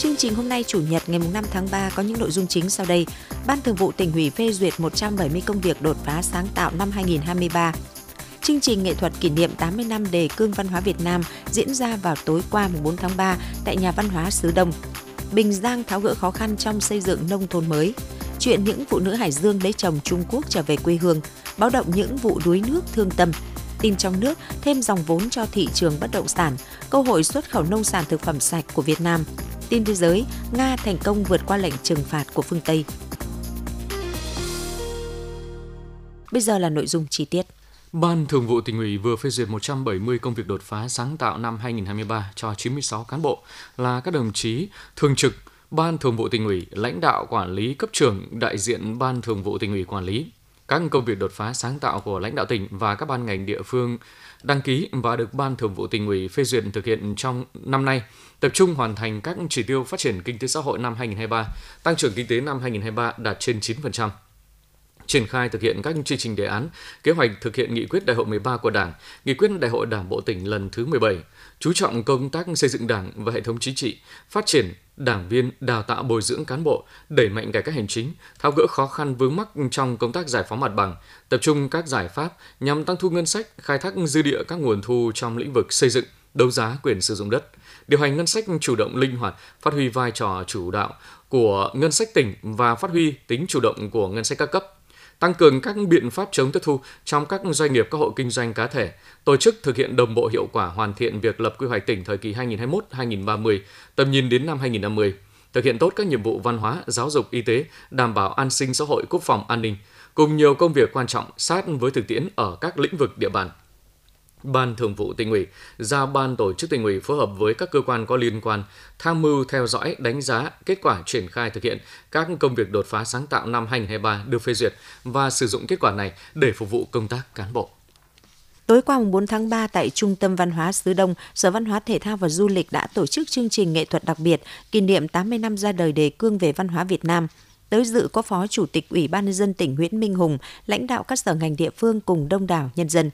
Chương trình hôm nay Chủ nhật ngày 5 tháng 3 có những nội dung chính sau đây. Ban Thường vụ tỉnh ủy phê duyệt 170 công việc đột phá sáng tạo năm 2023. Chương trình nghệ thuật kỷ niệm 80 năm đề cương văn hóa Việt Nam diễn ra vào tối qua 4 tháng 3 tại nhà văn hóa xứ Đông. Bình Giang tháo gỡ khó khăn trong xây dựng nông thôn mới. Chuyện những phụ nữ Hải Dương lấy chồng Trung Quốc trở về quê hương, báo động những vụ đuối nước thương tâm. Tin trong nước thêm dòng vốn cho thị trường bất động sản, cơ hội xuất khẩu nông sản thực phẩm sạch của Việt Nam. Tin thế giới, Nga thành công vượt qua lệnh trừng phạt của phương Tây. Bây giờ là nội dung chi tiết. Ban Thường vụ tỉnh ủy vừa phê duyệt 170 công việc đột phá sáng tạo năm 2023 cho 96 cán bộ là các đồng chí thường trực Ban Thường vụ tỉnh ủy, lãnh đạo quản lý cấp trưởng, đại diện Ban Thường vụ tỉnh ủy quản lý. Các công việc đột phá sáng tạo của lãnh đạo tỉnh và các ban ngành địa phương đăng ký và được Ban Thường vụ tỉnh ủy phê duyệt thực hiện trong năm nay, tập trung hoàn thành các chỉ tiêu phát triển kinh tế xã hội năm 2023, tăng trưởng kinh tế năm 2023 đạt trên 9% triển khai thực hiện các chương trình đề án, kế hoạch thực hiện nghị quyết đại hội 13 của Đảng, nghị quyết đại hội Đảng bộ tỉnh lần thứ 17, chú trọng công tác xây dựng Đảng và hệ thống chính trị, phát triển đảng viên, đào tạo bồi dưỡng cán bộ, đẩy mạnh cải cách hành chính, tháo gỡ khó khăn vướng mắc trong công tác giải phóng mặt bằng, tập trung các giải pháp nhằm tăng thu ngân sách, khai thác dư địa các nguồn thu trong lĩnh vực xây dựng, đấu giá quyền sử dụng đất, điều hành ngân sách chủ động linh hoạt, phát huy vai trò chủ đạo của ngân sách tỉnh và phát huy tính chủ động của ngân sách các cấp tăng cường các biện pháp chống thất thu trong các doanh nghiệp các hộ kinh doanh cá thể, tổ chức thực hiện đồng bộ hiệu quả hoàn thiện việc lập quy hoạch tỉnh thời kỳ 2021-2030, tầm nhìn đến năm 2050, thực hiện tốt các nhiệm vụ văn hóa, giáo dục, y tế, đảm bảo an sinh xã hội, quốc phòng, an ninh, cùng nhiều công việc quan trọng sát với thực tiễn ở các lĩnh vực địa bàn. Ban Thường vụ tỉnh ủy, giao Ban Tổ chức tỉnh ủy phối hợp với các cơ quan có liên quan tham mưu theo dõi, đánh giá kết quả triển khai thực hiện các công việc đột phá sáng tạo năm 2023 được phê duyệt và sử dụng kết quả này để phục vụ công tác cán bộ. Tối qua 4 tháng 3 tại Trung tâm Văn hóa Sứ Đông, Sở Văn hóa Thể thao và Du lịch đã tổ chức chương trình nghệ thuật đặc biệt kỷ niệm 80 năm ra đời đề cương về văn hóa Việt Nam. Tới dự có Phó Chủ tịch Ủy ban nhân dân tỉnh Nguyễn Minh Hùng, lãnh đạo các sở ngành địa phương cùng đông đảo nhân dân.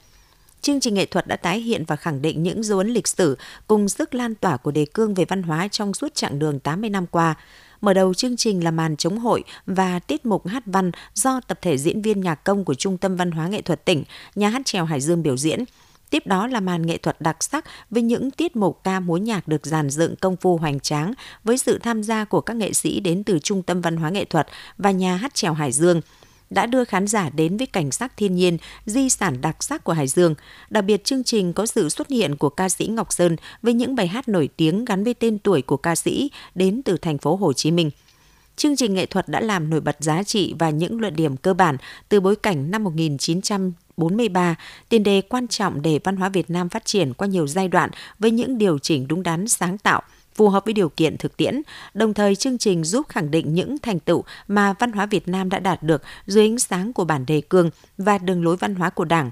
Chương trình nghệ thuật đã tái hiện và khẳng định những dấu ấn lịch sử cùng sức lan tỏa của đề cương về văn hóa trong suốt chặng đường 80 năm qua. Mở đầu chương trình là màn chống hội và tiết mục hát văn do tập thể diễn viên nhạc công của Trung tâm Văn hóa Nghệ thuật tỉnh, nhà hát trèo Hải Dương biểu diễn. Tiếp đó là màn nghệ thuật đặc sắc với những tiết mục ca múa nhạc được dàn dựng công phu hoành tráng với sự tham gia của các nghệ sĩ đến từ Trung tâm Văn hóa Nghệ thuật và nhà hát trèo Hải Dương – đã đưa khán giả đến với cảnh sắc thiên nhiên, di sản đặc sắc của Hải Dương. Đặc biệt chương trình có sự xuất hiện của ca sĩ Ngọc Sơn với những bài hát nổi tiếng gắn với tên tuổi của ca sĩ đến từ thành phố Hồ Chí Minh. Chương trình nghệ thuật đã làm nổi bật giá trị và những luận điểm cơ bản từ bối cảnh năm 1943, tiền đề quan trọng để văn hóa Việt Nam phát triển qua nhiều giai đoạn với những điều chỉnh đúng đắn sáng tạo – phù hợp với điều kiện thực tiễn, đồng thời chương trình giúp khẳng định những thành tựu mà văn hóa Việt Nam đã đạt được dưới ánh sáng của bản đề cương và đường lối văn hóa của Đảng.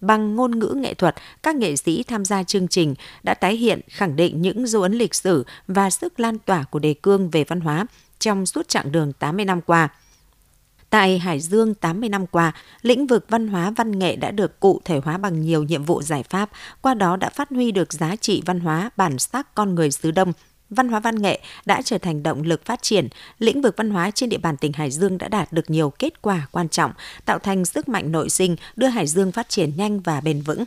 Bằng ngôn ngữ nghệ thuật, các nghệ sĩ tham gia chương trình đã tái hiện khẳng định những dấu ấn lịch sử và sức lan tỏa của đề cương về văn hóa trong suốt chặng đường 80 năm qua. Tại Hải Dương 80 năm qua, lĩnh vực văn hóa văn nghệ đã được cụ thể hóa bằng nhiều nhiệm vụ giải pháp, qua đó đã phát huy được giá trị văn hóa, bản sắc con người xứ Đông, văn hóa văn nghệ đã trở thành động lực phát triển, lĩnh vực văn hóa trên địa bàn tỉnh Hải Dương đã đạt được nhiều kết quả quan trọng, tạo thành sức mạnh nội sinh đưa Hải Dương phát triển nhanh và bền vững.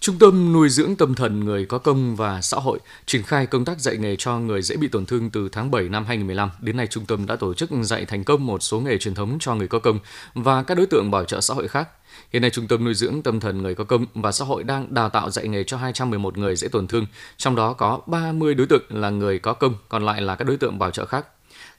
Trung tâm nuôi dưỡng tâm thần người có công và xã hội triển khai công tác dạy nghề cho người dễ bị tổn thương từ tháng 7 năm 2015. Đến nay, trung tâm đã tổ chức dạy thành công một số nghề truyền thống cho người có công và các đối tượng bảo trợ xã hội khác. Hiện nay, Trung tâm nuôi dưỡng tâm thần người có công và xã hội đang đào tạo dạy nghề cho 211 người dễ tổn thương, trong đó có 30 đối tượng là người có công, còn lại là các đối tượng bảo trợ khác.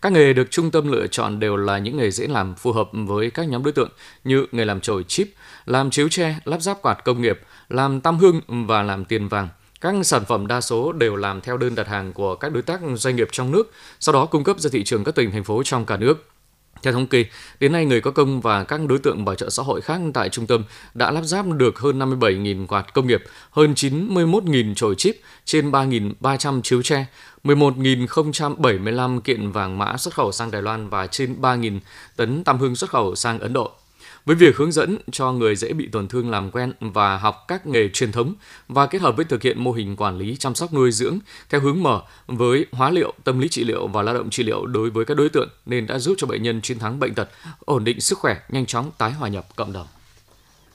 Các nghề được trung tâm lựa chọn đều là những nghề dễ làm phù hợp với các nhóm đối tượng như nghề làm chổi chip, làm chiếu tre, lắp ráp quạt công nghiệp, làm tam hương và làm tiền vàng. Các sản phẩm đa số đều làm theo đơn đặt hàng của các đối tác doanh nghiệp trong nước, sau đó cung cấp ra thị trường các tỉnh, thành phố trong cả nước. Theo thống kê, đến nay người có công và các đối tượng bảo trợ xã hội khác tại trung tâm đã lắp ráp được hơn 57.000 quạt công nghiệp, hơn 91.000 chổi chip, trên 3.300 chiếu tre, 11.075 kiện vàng mã xuất khẩu sang Đài Loan và trên 3.000 tấn tam hương xuất khẩu sang Ấn Độ với việc hướng dẫn cho người dễ bị tổn thương làm quen và học các nghề truyền thống và kết hợp với thực hiện mô hình quản lý chăm sóc nuôi dưỡng theo hướng mở với hóa liệu, tâm lý trị liệu và lao động trị liệu đối với các đối tượng nên đã giúp cho bệnh nhân chiến thắng bệnh tật, ổn định sức khỏe, nhanh chóng tái hòa nhập cộng đồng.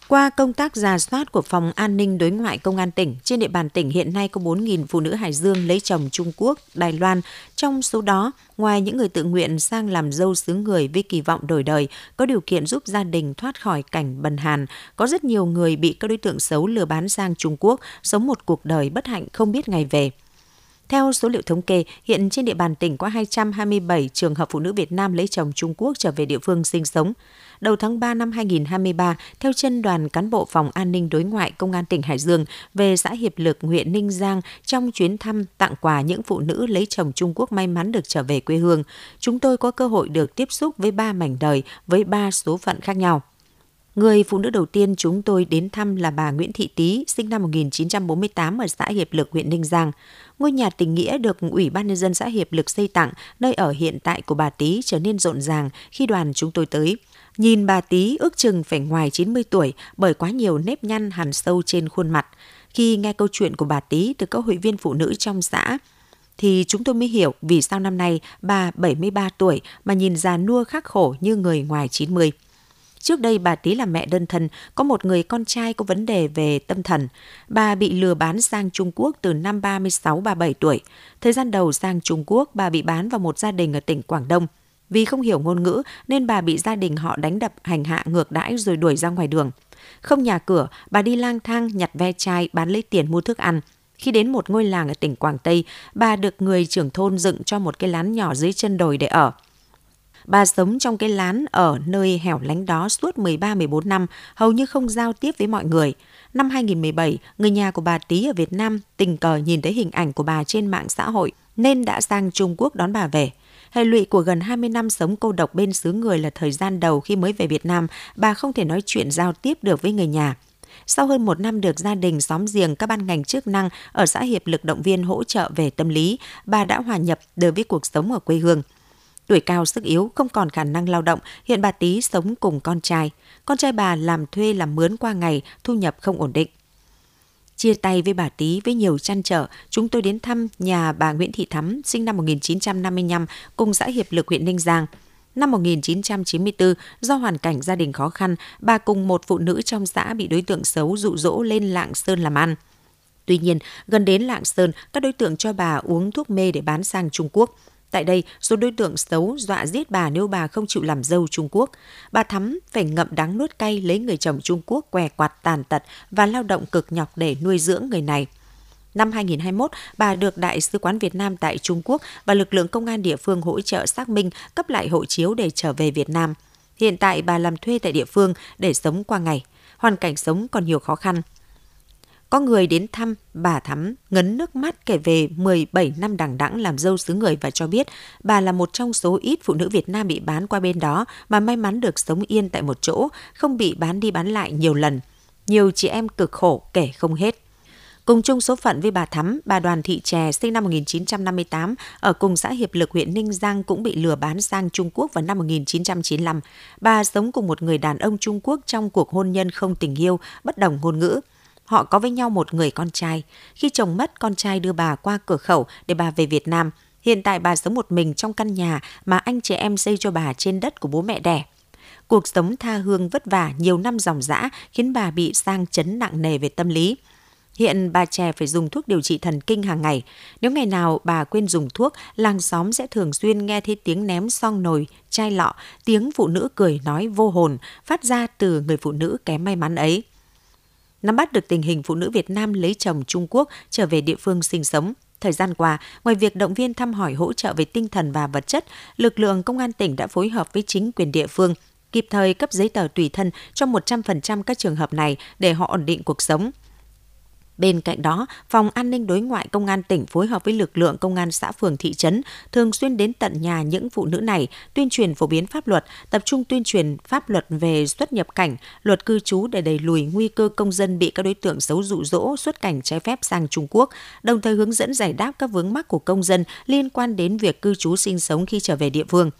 Qua công tác giả soát của Phòng An ninh Đối ngoại Công an tỉnh, trên địa bàn tỉnh hiện nay có 4.000 phụ nữ Hải Dương lấy chồng Trung Quốc, Đài Loan. Trong số đó, ngoài những người tự nguyện sang làm dâu xứ người với kỳ vọng đổi đời, có điều kiện giúp gia đình thoát khỏi cảnh bần hàn, có rất nhiều người bị các đối tượng xấu lừa bán sang Trung Quốc, sống một cuộc đời bất hạnh không biết ngày về. Theo số liệu thống kê, hiện trên địa bàn tỉnh có 227 trường hợp phụ nữ Việt Nam lấy chồng Trung Quốc trở về địa phương sinh sống đầu tháng 3 năm 2023, theo chân đoàn cán bộ Phòng An ninh Đối ngoại Công an tỉnh Hải Dương về xã Hiệp Lực, huyện Ninh Giang trong chuyến thăm tặng quà những phụ nữ lấy chồng Trung Quốc may mắn được trở về quê hương. Chúng tôi có cơ hội được tiếp xúc với ba mảnh đời với ba số phận khác nhau. Người phụ nữ đầu tiên chúng tôi đến thăm là bà Nguyễn Thị Tý, sinh năm 1948 ở xã Hiệp Lực, huyện Ninh Giang. Ngôi nhà tình nghĩa được Ủy ban Nhân dân xã Hiệp Lực xây tặng, nơi ở hiện tại của bà Tý trở nên rộn ràng khi đoàn chúng tôi tới. Nhìn bà Tý ước chừng phải ngoài 90 tuổi bởi quá nhiều nếp nhăn hằn sâu trên khuôn mặt. Khi nghe câu chuyện của bà Tý từ các hội viên phụ nữ trong xã, thì chúng tôi mới hiểu vì sao năm nay bà 73 tuổi mà nhìn già nua khắc khổ như người ngoài 90. Trước đây bà Tý là mẹ đơn thân, có một người con trai có vấn đề về tâm thần. Bà bị lừa bán sang Trung Quốc từ năm 36-37 tuổi. Thời gian đầu sang Trung Quốc, bà bị bán vào một gia đình ở tỉnh Quảng Đông. Vì không hiểu ngôn ngữ nên bà bị gia đình họ đánh đập, hành hạ ngược đãi rồi đuổi ra ngoài đường. Không nhà cửa, bà đi lang thang nhặt ve chai bán lấy tiền mua thức ăn. Khi đến một ngôi làng ở tỉnh Quảng Tây, bà được người trưởng thôn dựng cho một cái lán nhỏ dưới chân đồi để ở. Bà sống trong cái lán ở nơi hẻo lánh đó suốt 13-14 năm, hầu như không giao tiếp với mọi người. Năm 2017, người nhà của bà Tý ở Việt Nam tình cờ nhìn thấy hình ảnh của bà trên mạng xã hội nên đã sang Trung Quốc đón bà về. Hệ lụy của gần 20 năm sống cô độc bên xứ người là thời gian đầu khi mới về Việt Nam, bà không thể nói chuyện giao tiếp được với người nhà. Sau hơn một năm được gia đình xóm giềng các ban ngành chức năng ở xã Hiệp lực động viên hỗ trợ về tâm lý, bà đã hòa nhập đối với cuộc sống ở quê hương. Tuổi cao sức yếu, không còn khả năng lao động, hiện bà Tý sống cùng con trai. Con trai bà làm thuê làm mướn qua ngày, thu nhập không ổn định. Chia tay với bà Tý với nhiều chăn trở, chúng tôi đến thăm nhà bà Nguyễn Thị Thắm, sinh năm 1955, cùng xã Hiệp Lực huyện Ninh Giang. Năm 1994, do hoàn cảnh gia đình khó khăn, bà cùng một phụ nữ trong xã bị đối tượng xấu dụ dỗ lên Lạng Sơn làm ăn. Tuy nhiên, gần đến Lạng Sơn, các đối tượng cho bà uống thuốc mê để bán sang Trung Quốc. Tại đây, số đối tượng xấu dọa giết bà nếu bà không chịu làm dâu Trung Quốc. Bà Thắm phải ngậm đắng nuốt cay lấy người chồng Trung Quốc què quạt tàn tật và lao động cực nhọc để nuôi dưỡng người này. Năm 2021, bà được Đại sứ quán Việt Nam tại Trung Quốc và lực lượng công an địa phương hỗ trợ xác minh cấp lại hộ chiếu để trở về Việt Nam. Hiện tại bà làm thuê tại địa phương để sống qua ngày. Hoàn cảnh sống còn nhiều khó khăn. Có người đến thăm, bà Thắm ngấn nước mắt kể về 17 năm đằng đẵng làm dâu xứ người và cho biết bà là một trong số ít phụ nữ Việt Nam bị bán qua bên đó mà may mắn được sống yên tại một chỗ, không bị bán đi bán lại nhiều lần. Nhiều chị em cực khổ kể không hết. Cùng chung số phận với bà Thắm, bà Đoàn Thị Trè sinh năm 1958 ở cùng xã Hiệp Lực huyện Ninh Giang cũng bị lừa bán sang Trung Quốc vào năm 1995. Bà sống cùng một người đàn ông Trung Quốc trong cuộc hôn nhân không tình yêu, bất đồng ngôn ngữ. Họ có với nhau một người con trai. Khi chồng mất, con trai đưa bà qua cửa khẩu để bà về Việt Nam. Hiện tại bà sống một mình trong căn nhà mà anh chị em xây cho bà trên đất của bố mẹ đẻ. Cuộc sống tha hương vất vả nhiều năm dòng dã khiến bà bị sang chấn nặng nề về tâm lý. Hiện bà trẻ phải dùng thuốc điều trị thần kinh hàng ngày. Nếu ngày nào bà quên dùng thuốc, làng xóm sẽ thường xuyên nghe thấy tiếng ném song nồi, chai lọ, tiếng phụ nữ cười nói vô hồn phát ra từ người phụ nữ kém may mắn ấy. Nắm bắt được tình hình phụ nữ Việt Nam lấy chồng Trung Quốc trở về địa phương sinh sống, Thời gian qua, ngoài việc động viên thăm hỏi hỗ trợ về tinh thần và vật chất, lực lượng công an tỉnh đã phối hợp với chính quyền địa phương, kịp thời cấp giấy tờ tùy thân cho 100% các trường hợp này để họ ổn định cuộc sống. Bên cạnh đó, Phòng An ninh Đối ngoại Công an tỉnh phối hợp với lực lượng công an xã phường thị trấn thường xuyên đến tận nhà những phụ nữ này, tuyên truyền phổ biến pháp luật, tập trung tuyên truyền pháp luật về xuất nhập cảnh, luật cư trú để đẩy lùi nguy cơ công dân bị các đối tượng xấu dụ dỗ xuất cảnh trái phép sang Trung Quốc, đồng thời hướng dẫn giải đáp các vướng mắc của công dân liên quan đến việc cư trú sinh sống khi trở về địa phương.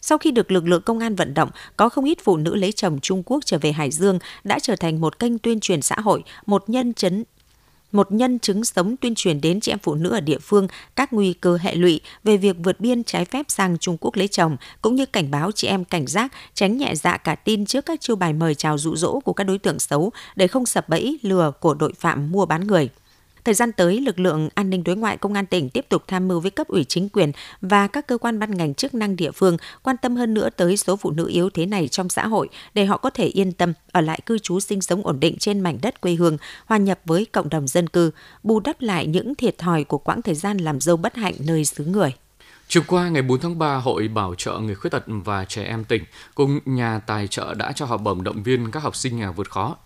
Sau khi được lực lượng công an vận động, có không ít phụ nữ lấy chồng Trung Quốc trở về Hải Dương đã trở thành một kênh tuyên truyền xã hội, một nhân chấn một nhân chứng sống tuyên truyền đến chị em phụ nữ ở địa phương các nguy cơ hệ lụy về việc vượt biên trái phép sang Trung Quốc lấy chồng, cũng như cảnh báo chị em cảnh giác tránh nhẹ dạ cả tin trước các chiêu bài mời chào dụ dỗ của các đối tượng xấu để không sập bẫy lừa của tội phạm mua bán người. Thời gian tới, lực lượng an ninh đối ngoại công an tỉnh tiếp tục tham mưu với cấp ủy chính quyền và các cơ quan ban ngành chức năng địa phương quan tâm hơn nữa tới số phụ nữ yếu thế này trong xã hội để họ có thể yên tâm ở lại cư trú sinh sống ổn định trên mảnh đất quê hương, hòa nhập với cộng đồng dân cư, bù đắp lại những thiệt thòi của quãng thời gian làm dâu bất hạnh nơi xứ người. Chiều qua ngày 4 tháng 3, Hội Bảo trợ Người Khuyết tật và Trẻ Em tỉnh cùng nhà tài trợ đã cho học bổng động viên các học sinh nghèo vượt khó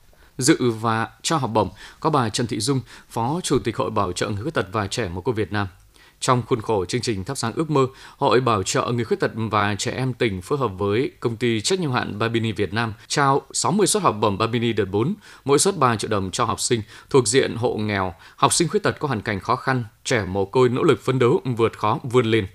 Dự và trao học bổng có bà Trần Thị Dung, Phó Chủ tịch Hội Bảo trợ Người Khuyết tật và Trẻ Mồ côi Việt Nam. Trong khuôn khổ chương trình thắp sáng ước mơ, Hội Bảo trợ Người Khuyết tật và Trẻ Em tỉnh phối hợp với công ty trách nhiệm hạn Babini Việt Nam trao 60 suất học bổng Babini đợt 4, mỗi suất 3 triệu đồng cho học sinh thuộc diện hộ nghèo, học sinh khuyết tật có hoàn cảnh khó khăn, trẻ mồ côi nỗ lực phấn đấu vượt khó vươn lên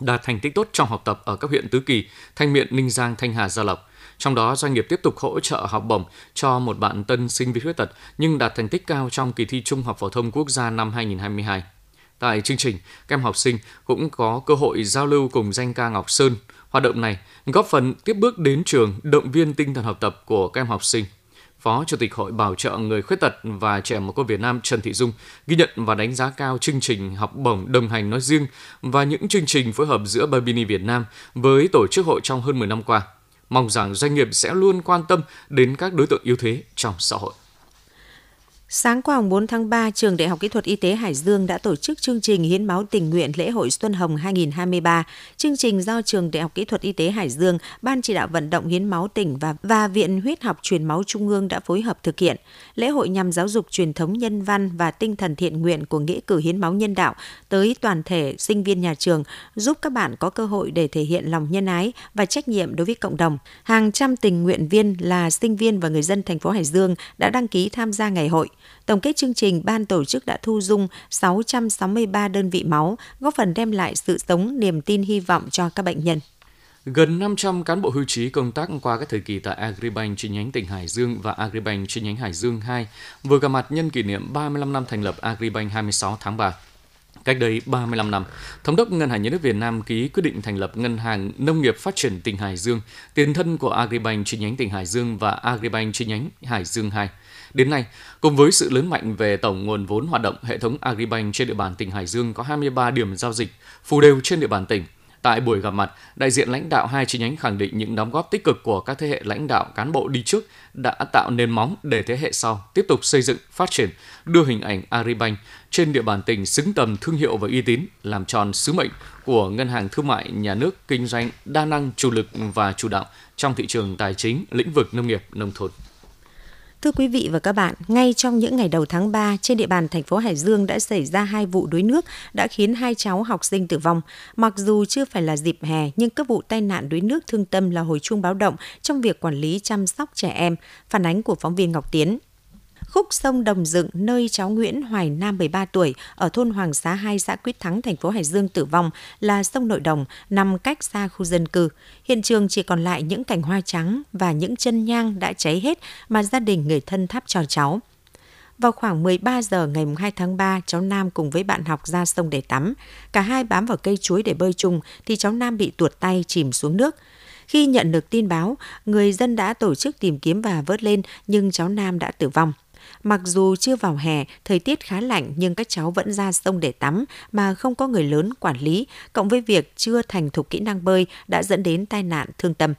đạt thành tích tốt trong học tập ở các huyện Tứ Kỳ, Thanh Miện, Ninh Giang, Thanh Hà, Gia Lộc. Trong đó, doanh nghiệp tiếp tục hỗ trợ học bổng cho một bạn tân sinh viên khuyết tật nhưng đạt thành tích cao trong kỳ thi Trung học phổ thông quốc gia năm 2022. Tại chương trình, các em học sinh cũng có cơ hội giao lưu cùng danh ca Ngọc Sơn. Hoạt động này góp phần tiếp bước đến trường, động viên tinh thần học tập của các em học sinh. Phó Chủ tịch Hội Bảo trợ Người Khuyết tật và Trẻ Mồ côi Việt Nam Trần Thị Dung ghi nhận và đánh giá cao chương trình học bổng đồng hành nói riêng và những chương trình phối hợp giữa Babini Việt Nam với tổ chức hội trong hơn 10 năm qua mong rằng doanh nghiệp sẽ luôn quan tâm đến các đối tượng yếu thế trong xã hội. Sáng qua 4 tháng 3, Trường Đại học Kỹ thuật Y tế Hải Dương đã tổ chức chương trình hiến máu tình nguyện lễ hội Xuân Hồng 2023. Chương trình do Trường Đại học Kỹ thuật Y tế Hải Dương, Ban chỉ đạo vận động hiến máu tỉnh và và Viện Huyết học truyền máu Trung ương đã phối hợp thực hiện. Lễ hội nhằm giáo dục truyền thống nhân văn và tinh thần thiện nguyện của nghĩa cử hiến máu nhân đạo tới toàn thể sinh viên nhà trường, giúp các bạn có cơ hội để thể hiện lòng nhân ái và trách nhiệm đối với cộng đồng. Hàng trăm tình nguyện viên là sinh viên và người dân thành phố Hải Dương đã đăng ký tham gia ngày hội. Tổng kết chương trình, ban tổ chức đã thu dung 663 đơn vị máu, góp phần đem lại sự sống, niềm tin, hy vọng cho các bệnh nhân. Gần 500 cán bộ hưu trí công tác qua các thời kỳ tại Agribank chi nhánh tỉnh Hải Dương và Agribank chi nhánh Hải Dương 2 vừa gặp mặt nhân kỷ niệm 35 năm thành lập Agribank 26 tháng 3. Cách đây 35 năm, Thống đốc Ngân hàng Nhà nước Việt Nam ký quyết định thành lập Ngân hàng Nông nghiệp Phát triển tỉnh Hải Dương, tiền thân của Agribank chi nhánh tỉnh Hải Dương và Agribank chi nhánh Hải Dương 2. Đến nay, cùng với sự lớn mạnh về tổng nguồn vốn hoạt động, hệ thống Agribank trên địa bàn tỉnh Hải Dương có 23 điểm giao dịch phù đều trên địa bàn tỉnh. Tại buổi gặp mặt, đại diện lãnh đạo hai chi nhánh khẳng định những đóng góp tích cực của các thế hệ lãnh đạo cán bộ đi trước đã tạo nền móng để thế hệ sau tiếp tục xây dựng, phát triển, đưa hình ảnh Agribank trên địa bàn tỉnh xứng tầm thương hiệu và uy tín, làm tròn sứ mệnh của ngân hàng thương mại nhà nước kinh doanh đa năng, chủ lực và chủ đạo trong thị trường tài chính, lĩnh vực nông nghiệp, nông thôn. Thưa quý vị và các bạn, ngay trong những ngày đầu tháng 3, trên địa bàn thành phố Hải Dương đã xảy ra hai vụ đuối nước đã khiến hai cháu học sinh tử vong. Mặc dù chưa phải là dịp hè, nhưng các vụ tai nạn đuối nước thương tâm là hồi chuông báo động trong việc quản lý chăm sóc trẻ em. Phản ánh của phóng viên Ngọc Tiến khúc sông Đồng Dựng nơi cháu Nguyễn Hoài Nam 13 tuổi ở thôn Hoàng Xá 2 xã Quyết Thắng thành phố Hải Dương tử vong là sông Nội Đồng nằm cách xa khu dân cư. Hiện trường chỉ còn lại những cành hoa trắng và những chân nhang đã cháy hết mà gia đình người thân thắp cho cháu. Vào khoảng 13 giờ ngày 2 tháng 3, cháu Nam cùng với bạn học ra sông để tắm. Cả hai bám vào cây chuối để bơi chung thì cháu Nam bị tuột tay chìm xuống nước. Khi nhận được tin báo, người dân đã tổ chức tìm kiếm và vớt lên nhưng cháu Nam đã tử vong. Mặc dù chưa vào hè, thời tiết khá lạnh nhưng các cháu vẫn ra sông để tắm mà không có người lớn quản lý, cộng với việc chưa thành thục kỹ năng bơi đã dẫn đến tai nạn thương tâm.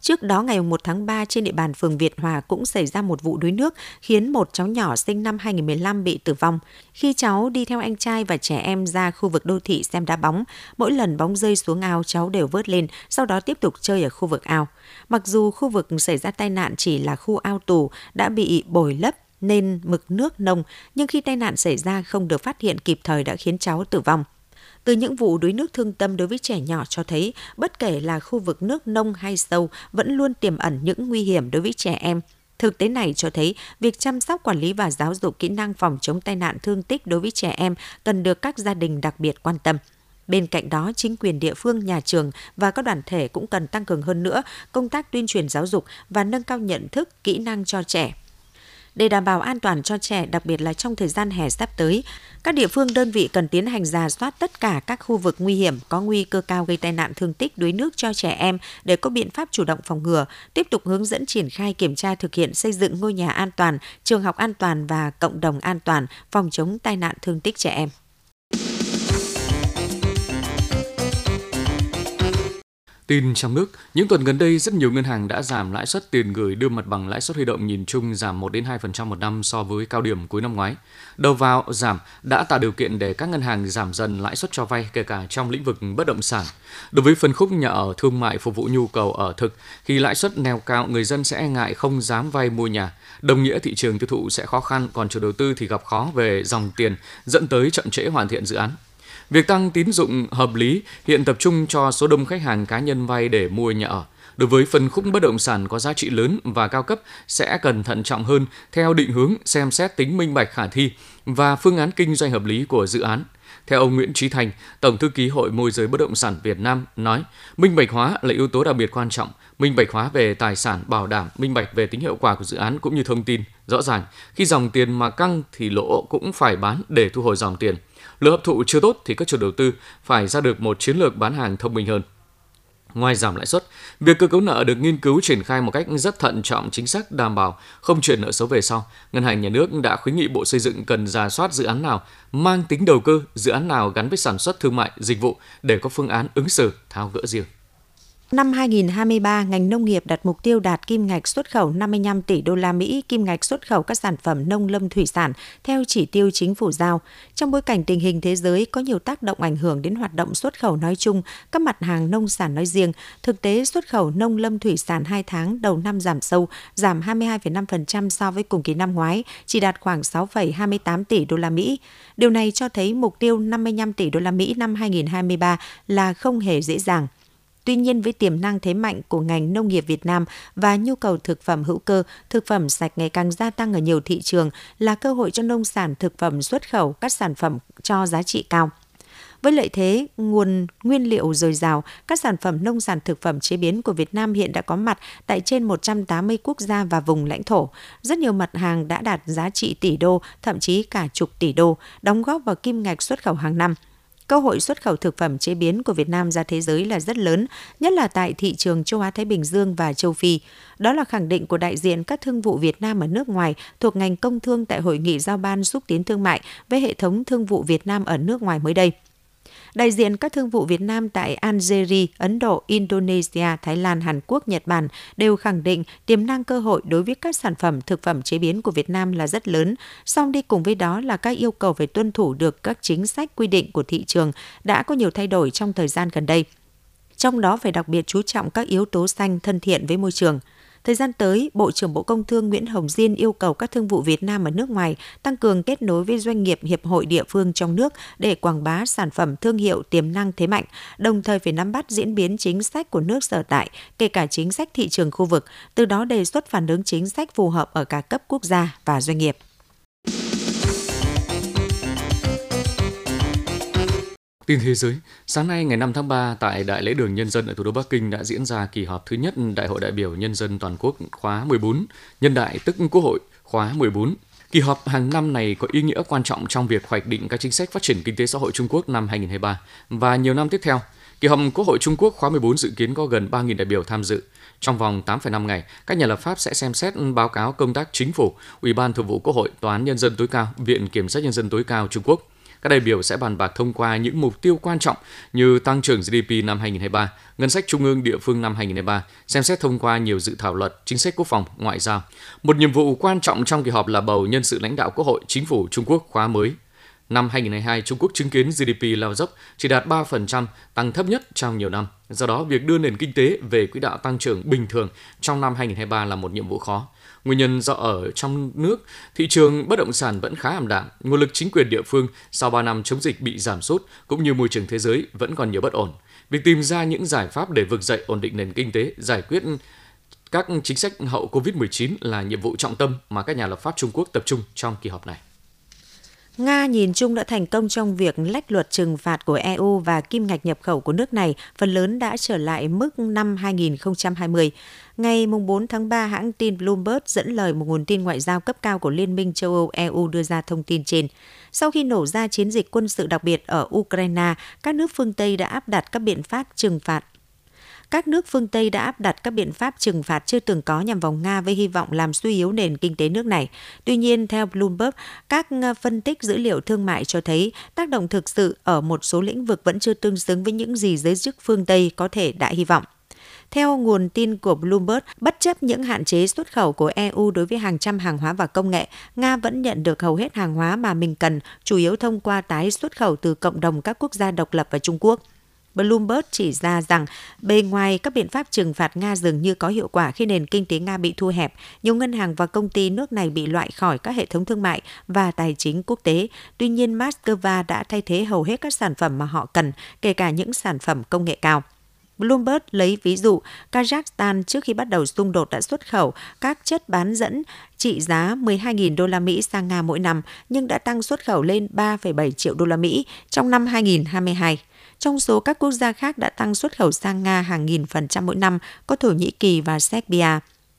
Trước đó ngày 1 tháng 3 trên địa bàn phường Việt Hòa cũng xảy ra một vụ đuối nước khiến một cháu nhỏ sinh năm 2015 bị tử vong. Khi cháu đi theo anh trai và trẻ em ra khu vực đô thị xem đá bóng, mỗi lần bóng rơi xuống ao cháu đều vớt lên, sau đó tiếp tục chơi ở khu vực ao. Mặc dù khu vực xảy ra tai nạn chỉ là khu ao tù đã bị bồi lấp nên mực nước nông, nhưng khi tai nạn xảy ra không được phát hiện kịp thời đã khiến cháu tử vong. Từ những vụ đuối nước thương tâm đối với trẻ nhỏ cho thấy, bất kể là khu vực nước nông hay sâu, vẫn luôn tiềm ẩn những nguy hiểm đối với trẻ em. Thực tế này cho thấy việc chăm sóc quản lý và giáo dục kỹ năng phòng chống tai nạn thương tích đối với trẻ em cần được các gia đình đặc biệt quan tâm. Bên cạnh đó, chính quyền địa phương, nhà trường và các đoàn thể cũng cần tăng cường hơn nữa công tác tuyên truyền giáo dục và nâng cao nhận thức, kỹ năng cho trẻ. Để đảm bảo an toàn cho trẻ, đặc biệt là trong thời gian hè sắp tới, các địa phương đơn vị cần tiến hành giả soát tất cả các khu vực nguy hiểm có nguy cơ cao gây tai nạn thương tích đuối nước cho trẻ em để có biện pháp chủ động phòng ngừa, tiếp tục hướng dẫn triển khai kiểm tra thực hiện xây dựng ngôi nhà an toàn, trường học an toàn và cộng đồng an toàn phòng chống tai nạn thương tích trẻ em. Tin trong nước, những tuần gần đây rất nhiều ngân hàng đã giảm lãi suất tiền gửi đưa mặt bằng lãi suất huy động nhìn chung giảm 1 đến 2% một năm so với cao điểm cuối năm ngoái. Đầu vào giảm đã tạo điều kiện để các ngân hàng giảm dần lãi suất cho vay kể cả trong lĩnh vực bất động sản. Đối với phân khúc nhà ở thương mại phục vụ nhu cầu ở thực, khi lãi suất neo cao, người dân sẽ e ngại không dám vay mua nhà. Đồng nghĩa thị trường tiêu thụ sẽ khó khăn, còn chủ đầu tư thì gặp khó về dòng tiền, dẫn tới chậm trễ hoàn thiện dự án. Việc tăng tín dụng hợp lý hiện tập trung cho số đông khách hàng cá nhân vay để mua nhà ở. Đối với phân khúc bất động sản có giá trị lớn và cao cấp sẽ cần thận trọng hơn theo định hướng xem xét tính minh bạch khả thi và phương án kinh doanh hợp lý của dự án. Theo ông Nguyễn Trí Thành, Tổng thư ký Hội môi giới bất động sản Việt Nam nói, minh bạch hóa là yếu tố đặc biệt quan trọng, minh bạch hóa về tài sản bảo đảm minh bạch về tính hiệu quả của dự án cũng như thông tin. Rõ ràng, khi dòng tiền mà căng thì lỗ cũng phải bán để thu hồi dòng tiền. Lượng hấp thụ chưa tốt thì các chủ đầu tư phải ra được một chiến lược bán hàng thông minh hơn. Ngoài giảm lãi suất, việc cơ cấu nợ được nghiên cứu triển khai một cách rất thận trọng chính xác đảm bảo không chuyển nợ xấu về sau. Ngân hàng Nhà nước đã khuyến nghị Bộ Xây dựng cần ra soát dự án nào mang tính đầu cơ, dự án nào gắn với sản xuất thương mại, dịch vụ để có phương án ứng xử tháo gỡ riêng. Năm 2023, ngành nông nghiệp đặt mục tiêu đạt kim ngạch xuất khẩu 55 tỷ đô la Mỹ, kim ngạch xuất khẩu các sản phẩm nông lâm thủy sản theo chỉ tiêu chính phủ giao. Trong bối cảnh tình hình thế giới có nhiều tác động ảnh hưởng đến hoạt động xuất khẩu nói chung, các mặt hàng nông sản nói riêng, thực tế xuất khẩu nông lâm thủy sản 2 tháng đầu năm giảm sâu, giảm 22,5% so với cùng kỳ năm ngoái, chỉ đạt khoảng 6,28 tỷ đô la Mỹ. Điều này cho thấy mục tiêu 55 tỷ đô la Mỹ năm 2023 là không hề dễ dàng. Tuy nhiên với tiềm năng thế mạnh của ngành nông nghiệp Việt Nam và nhu cầu thực phẩm hữu cơ, thực phẩm sạch ngày càng gia tăng ở nhiều thị trường là cơ hội cho nông sản thực phẩm xuất khẩu các sản phẩm cho giá trị cao. Với lợi thế nguồn nguyên liệu dồi dào, các sản phẩm nông sản thực phẩm chế biến của Việt Nam hiện đã có mặt tại trên 180 quốc gia và vùng lãnh thổ. Rất nhiều mặt hàng đã đạt giá trị tỷ đô, thậm chí cả chục tỷ đô, đóng góp vào kim ngạch xuất khẩu hàng năm cơ hội xuất khẩu thực phẩm chế biến của Việt Nam ra thế giới là rất lớn, nhất là tại thị trường châu Á Thái Bình Dương và châu Phi. Đó là khẳng định của đại diện các thương vụ Việt Nam ở nước ngoài thuộc ngành công thương tại hội nghị giao ban xúc tiến thương mại với hệ thống thương vụ Việt Nam ở nước ngoài mới đây. Đại diện các thương vụ Việt Nam tại Algeria, Ấn Độ, Indonesia, Thái Lan, Hàn Quốc, Nhật Bản đều khẳng định tiềm năng cơ hội đối với các sản phẩm thực phẩm chế biến của Việt Nam là rất lớn, song đi cùng với đó là các yêu cầu về tuân thủ được các chính sách quy định của thị trường đã có nhiều thay đổi trong thời gian gần đây. Trong đó phải đặc biệt chú trọng các yếu tố xanh thân thiện với môi trường – Thời gian tới, Bộ trưởng Bộ Công Thương Nguyễn Hồng Diên yêu cầu các thương vụ Việt Nam ở nước ngoài tăng cường kết nối với doanh nghiệp hiệp hội địa phương trong nước để quảng bá sản phẩm thương hiệu tiềm năng thế mạnh, đồng thời phải nắm bắt diễn biến chính sách của nước sở tại, kể cả chính sách thị trường khu vực, từ đó đề xuất phản ứng chính sách phù hợp ở cả cấp quốc gia và doanh nghiệp. Tin thế giới, sáng nay ngày 5 tháng 3 tại Đại lễ đường Nhân dân ở thủ đô Bắc Kinh đã diễn ra kỳ họp thứ nhất Đại hội đại biểu Nhân dân toàn quốc khóa 14, nhân đại tức Quốc hội khóa 14. Kỳ họp hàng năm này có ý nghĩa quan trọng trong việc hoạch định các chính sách phát triển kinh tế xã hội Trung Quốc năm 2023 và nhiều năm tiếp theo. Kỳ họp Quốc hội Trung Quốc khóa 14 dự kiến có gần 3.000 đại biểu tham dự. Trong vòng 8,5 ngày, các nhà lập pháp sẽ xem xét báo cáo công tác chính phủ, Ủy ban Thường vụ Quốc hội, Tòa án Nhân dân tối cao, Viện Kiểm sát Nhân dân tối cao Trung Quốc – các đại biểu sẽ bàn bạc thông qua những mục tiêu quan trọng như tăng trưởng GDP năm 2023, ngân sách trung ương địa phương năm 2023, xem xét thông qua nhiều dự thảo luật, chính sách quốc phòng, ngoại giao. Một nhiệm vụ quan trọng trong kỳ họp là bầu nhân sự lãnh đạo Quốc hội, Chính phủ Trung Quốc khóa mới. Năm 2022, Trung Quốc chứng kiến GDP lao dốc, chỉ đạt 3%, tăng thấp nhất trong nhiều năm. Do đó, việc đưa nền kinh tế về quỹ đạo tăng trưởng bình thường trong năm 2023 là một nhiệm vụ khó. Nguyên nhân do ở trong nước, thị trường bất động sản vẫn khá ảm đạm, nguồn lực chính quyền địa phương sau 3 năm chống dịch bị giảm sút cũng như môi trường thế giới vẫn còn nhiều bất ổn. Việc tìm ra những giải pháp để vực dậy ổn định nền kinh tế, giải quyết các chính sách hậu Covid-19 là nhiệm vụ trọng tâm mà các nhà lập pháp Trung Quốc tập trung trong kỳ họp này. Nga nhìn chung đã thành công trong việc lách luật trừng phạt của EU và kim ngạch nhập khẩu của nước này phần lớn đã trở lại mức năm 2020. Ngày 4 tháng 3, hãng tin Bloomberg dẫn lời một nguồn tin ngoại giao cấp cao của Liên minh châu Âu EU đưa ra thông tin trên. Sau khi nổ ra chiến dịch quân sự đặc biệt ở Ukraine, các nước phương Tây đã áp đặt các biện pháp trừng phạt các nước phương Tây đã áp đặt các biện pháp trừng phạt chưa từng có nhằm vào Nga với hy vọng làm suy yếu nền kinh tế nước này. Tuy nhiên, theo Bloomberg, các ờ, phân tích dữ liệu thương mại cho thấy tác động thực sự ở một số lĩnh vực vẫn chưa tương xứng với những gì giới chức phương Tây có thể đã hy vọng. Theo nguồn tin của Bloomberg, bất chấp những hạn chế xuất khẩu của EU đối với hàng trăm hàng hóa và công nghệ, Nga vẫn nhận được hầu hết hàng hóa mà mình cần, chủ yếu thông qua tái xuất khẩu từ cộng đồng các quốc gia độc lập và Trung Quốc. Bloomberg chỉ ra rằng bề ngoài các biện pháp trừng phạt Nga dường như có hiệu quả khi nền kinh tế Nga bị thu hẹp, nhiều ngân hàng và công ty nước này bị loại khỏi các hệ thống thương mại và tài chính quốc tế. Tuy nhiên, Moscow đã thay thế hầu hết các sản phẩm mà họ cần, kể cả những sản phẩm công nghệ cao. Bloomberg lấy ví dụ, Kazakhstan trước khi bắt đầu xung đột đã xuất khẩu các chất bán dẫn trị giá 12.000 đô la Mỹ sang Nga mỗi năm, nhưng đã tăng xuất khẩu lên 3,7 triệu đô la Mỹ trong năm 2022. Trong số các quốc gia khác đã tăng xuất khẩu sang Nga hàng nghìn phần trăm mỗi năm có Thổ Nhĩ Kỳ và Serbia.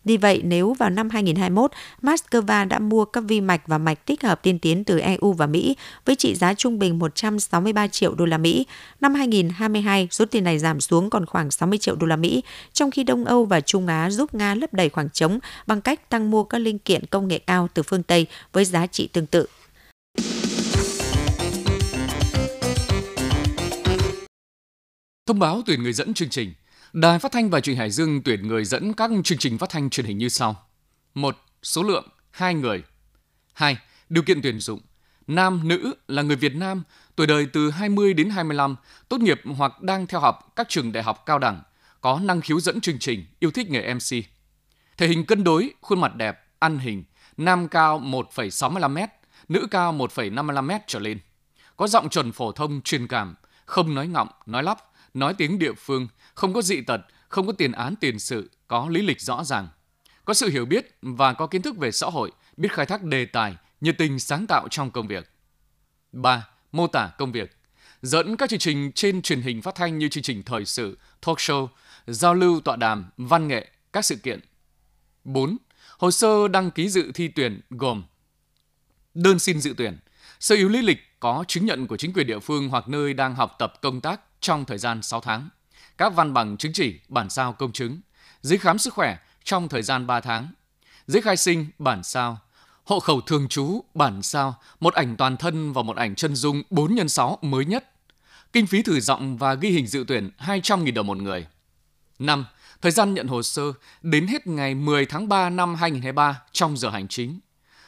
Vì vậy, nếu vào năm 2021, Moscow đã mua các vi mạch và mạch tích hợp tiên tiến từ EU và Mỹ với trị giá trung bình 163 triệu đô la Mỹ, năm 2022 số tiền này giảm xuống còn khoảng 60 triệu đô la Mỹ, trong khi Đông Âu và Trung Á giúp Nga lấp đầy khoảng trống bằng cách tăng mua các linh kiện công nghệ cao từ phương Tây với giá trị tương tự. Thông báo tuyển người dẫn chương trình. Đài Phát thanh và Truyền hình Hải Dương tuyển người dẫn các chương trình phát thanh truyền hình như sau. 1. Số lượng 2 người. 2. Điều kiện tuyển dụng. Nam, nữ là người Việt Nam, tuổi đời từ 20 đến 25, tốt nghiệp hoặc đang theo học các trường đại học cao đẳng, có năng khiếu dẫn chương trình, yêu thích nghề MC. Thể hình cân đối, khuôn mặt đẹp, ăn hình, nam cao 1,65m, nữ cao 1,55m trở lên. Có giọng chuẩn phổ thông truyền cảm, không nói ngọng, nói lắp, nói tiếng địa phương, không có dị tật, không có tiền án tiền sự, có lý lịch rõ ràng. Có sự hiểu biết và có kiến thức về xã hội, biết khai thác đề tài, nhiệt tình sáng tạo trong công việc. 3. Mô tả công việc. Dẫn các chương trình trên truyền hình phát thanh như chương trình thời sự, talk show, giao lưu tọa đàm, văn nghệ, các sự kiện. 4. Hồ sơ đăng ký dự thi tuyển gồm đơn xin dự tuyển, sơ yếu lý lịch có chứng nhận của chính quyền địa phương hoặc nơi đang học tập công tác trong thời gian 6 tháng, các văn bằng chứng chỉ, bản sao công chứng, giấy khám sức khỏe trong thời gian 3 tháng, giấy khai sinh, bản sao, hộ khẩu thường trú, bản sao, một ảnh toàn thân và một ảnh chân dung 4 x 6 mới nhất. Kinh phí thử giọng và ghi hình dự tuyển 200.000 đồng một người. 5. Thời gian nhận hồ sơ đến hết ngày 10 tháng 3 năm 2023 trong giờ hành chính.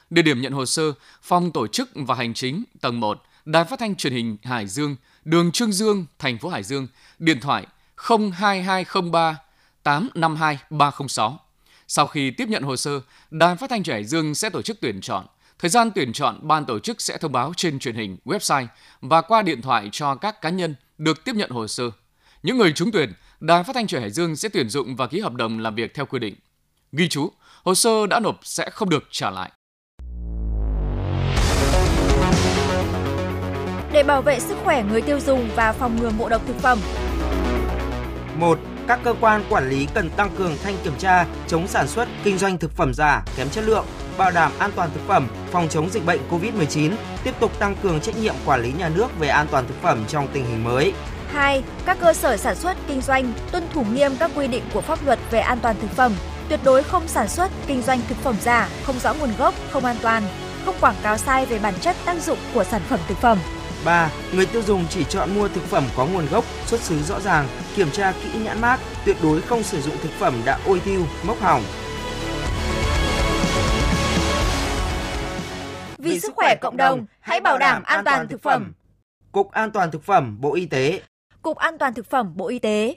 Địa điểm nhận hồ sơ, phòng tổ chức và hành chính, tầng 1, Đài Phát thanh Truyền hình Hải Dương, đường Trương Dương, thành phố Hải Dương, điện thoại 02203 852 306. Sau khi tiếp nhận hồ sơ, Đài Phát thanh Hải Dương sẽ tổ chức tuyển chọn. Thời gian tuyển chọn, ban tổ chức sẽ thông báo trên truyền hình, website và qua điện thoại cho các cá nhân được tiếp nhận hồ sơ. Những người trúng tuyển, Đài Phát thanh Truyền Hải Dương sẽ tuyển dụng và ký hợp đồng làm việc theo quy định. Ghi chú, hồ sơ đã nộp sẽ không được trả lại. Để bảo vệ sức khỏe người tiêu dùng và phòng ngừa ngộ độc thực phẩm. 1. Các cơ quan quản lý cần tăng cường thanh kiểm tra, chống sản xuất, kinh doanh thực phẩm giả, kém chất lượng, bảo đảm an toàn thực phẩm, phòng chống dịch bệnh COVID-19, tiếp tục tăng cường trách nhiệm quản lý nhà nước về an toàn thực phẩm trong tình hình mới. 2. Các cơ sở sản xuất, kinh doanh tuân thủ nghiêm các quy định của pháp luật về an toàn thực phẩm, tuyệt đối không sản xuất, kinh doanh thực phẩm giả, không rõ nguồn gốc, không an toàn, không quảng cáo sai về bản chất tác dụng của sản phẩm thực phẩm. 3. Người tiêu dùng chỉ chọn mua thực phẩm có nguồn gốc, xuất xứ rõ ràng, kiểm tra kỹ nhãn mác, tuyệt đối không sử dụng thực phẩm đã ôi thiêu, mốc hỏng. Vì sức khỏe cộng đồng, hãy bảo đảm an toàn thực phẩm. Cục An toàn thực phẩm Bộ Y tế. Cục An toàn thực phẩm Bộ Y tế.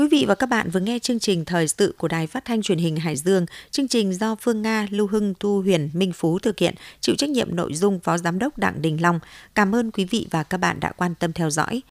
Quý vị và các bạn vừa nghe chương trình thời sự của Đài Phát thanh Truyền hình Hải Dương. Chương trình do Phương Nga, Lưu Hưng, Thu Huyền, Minh Phú thực hiện, chịu trách nhiệm nội dung Phó Giám đốc Đặng Đình Long. Cảm ơn quý vị và các bạn đã quan tâm theo dõi.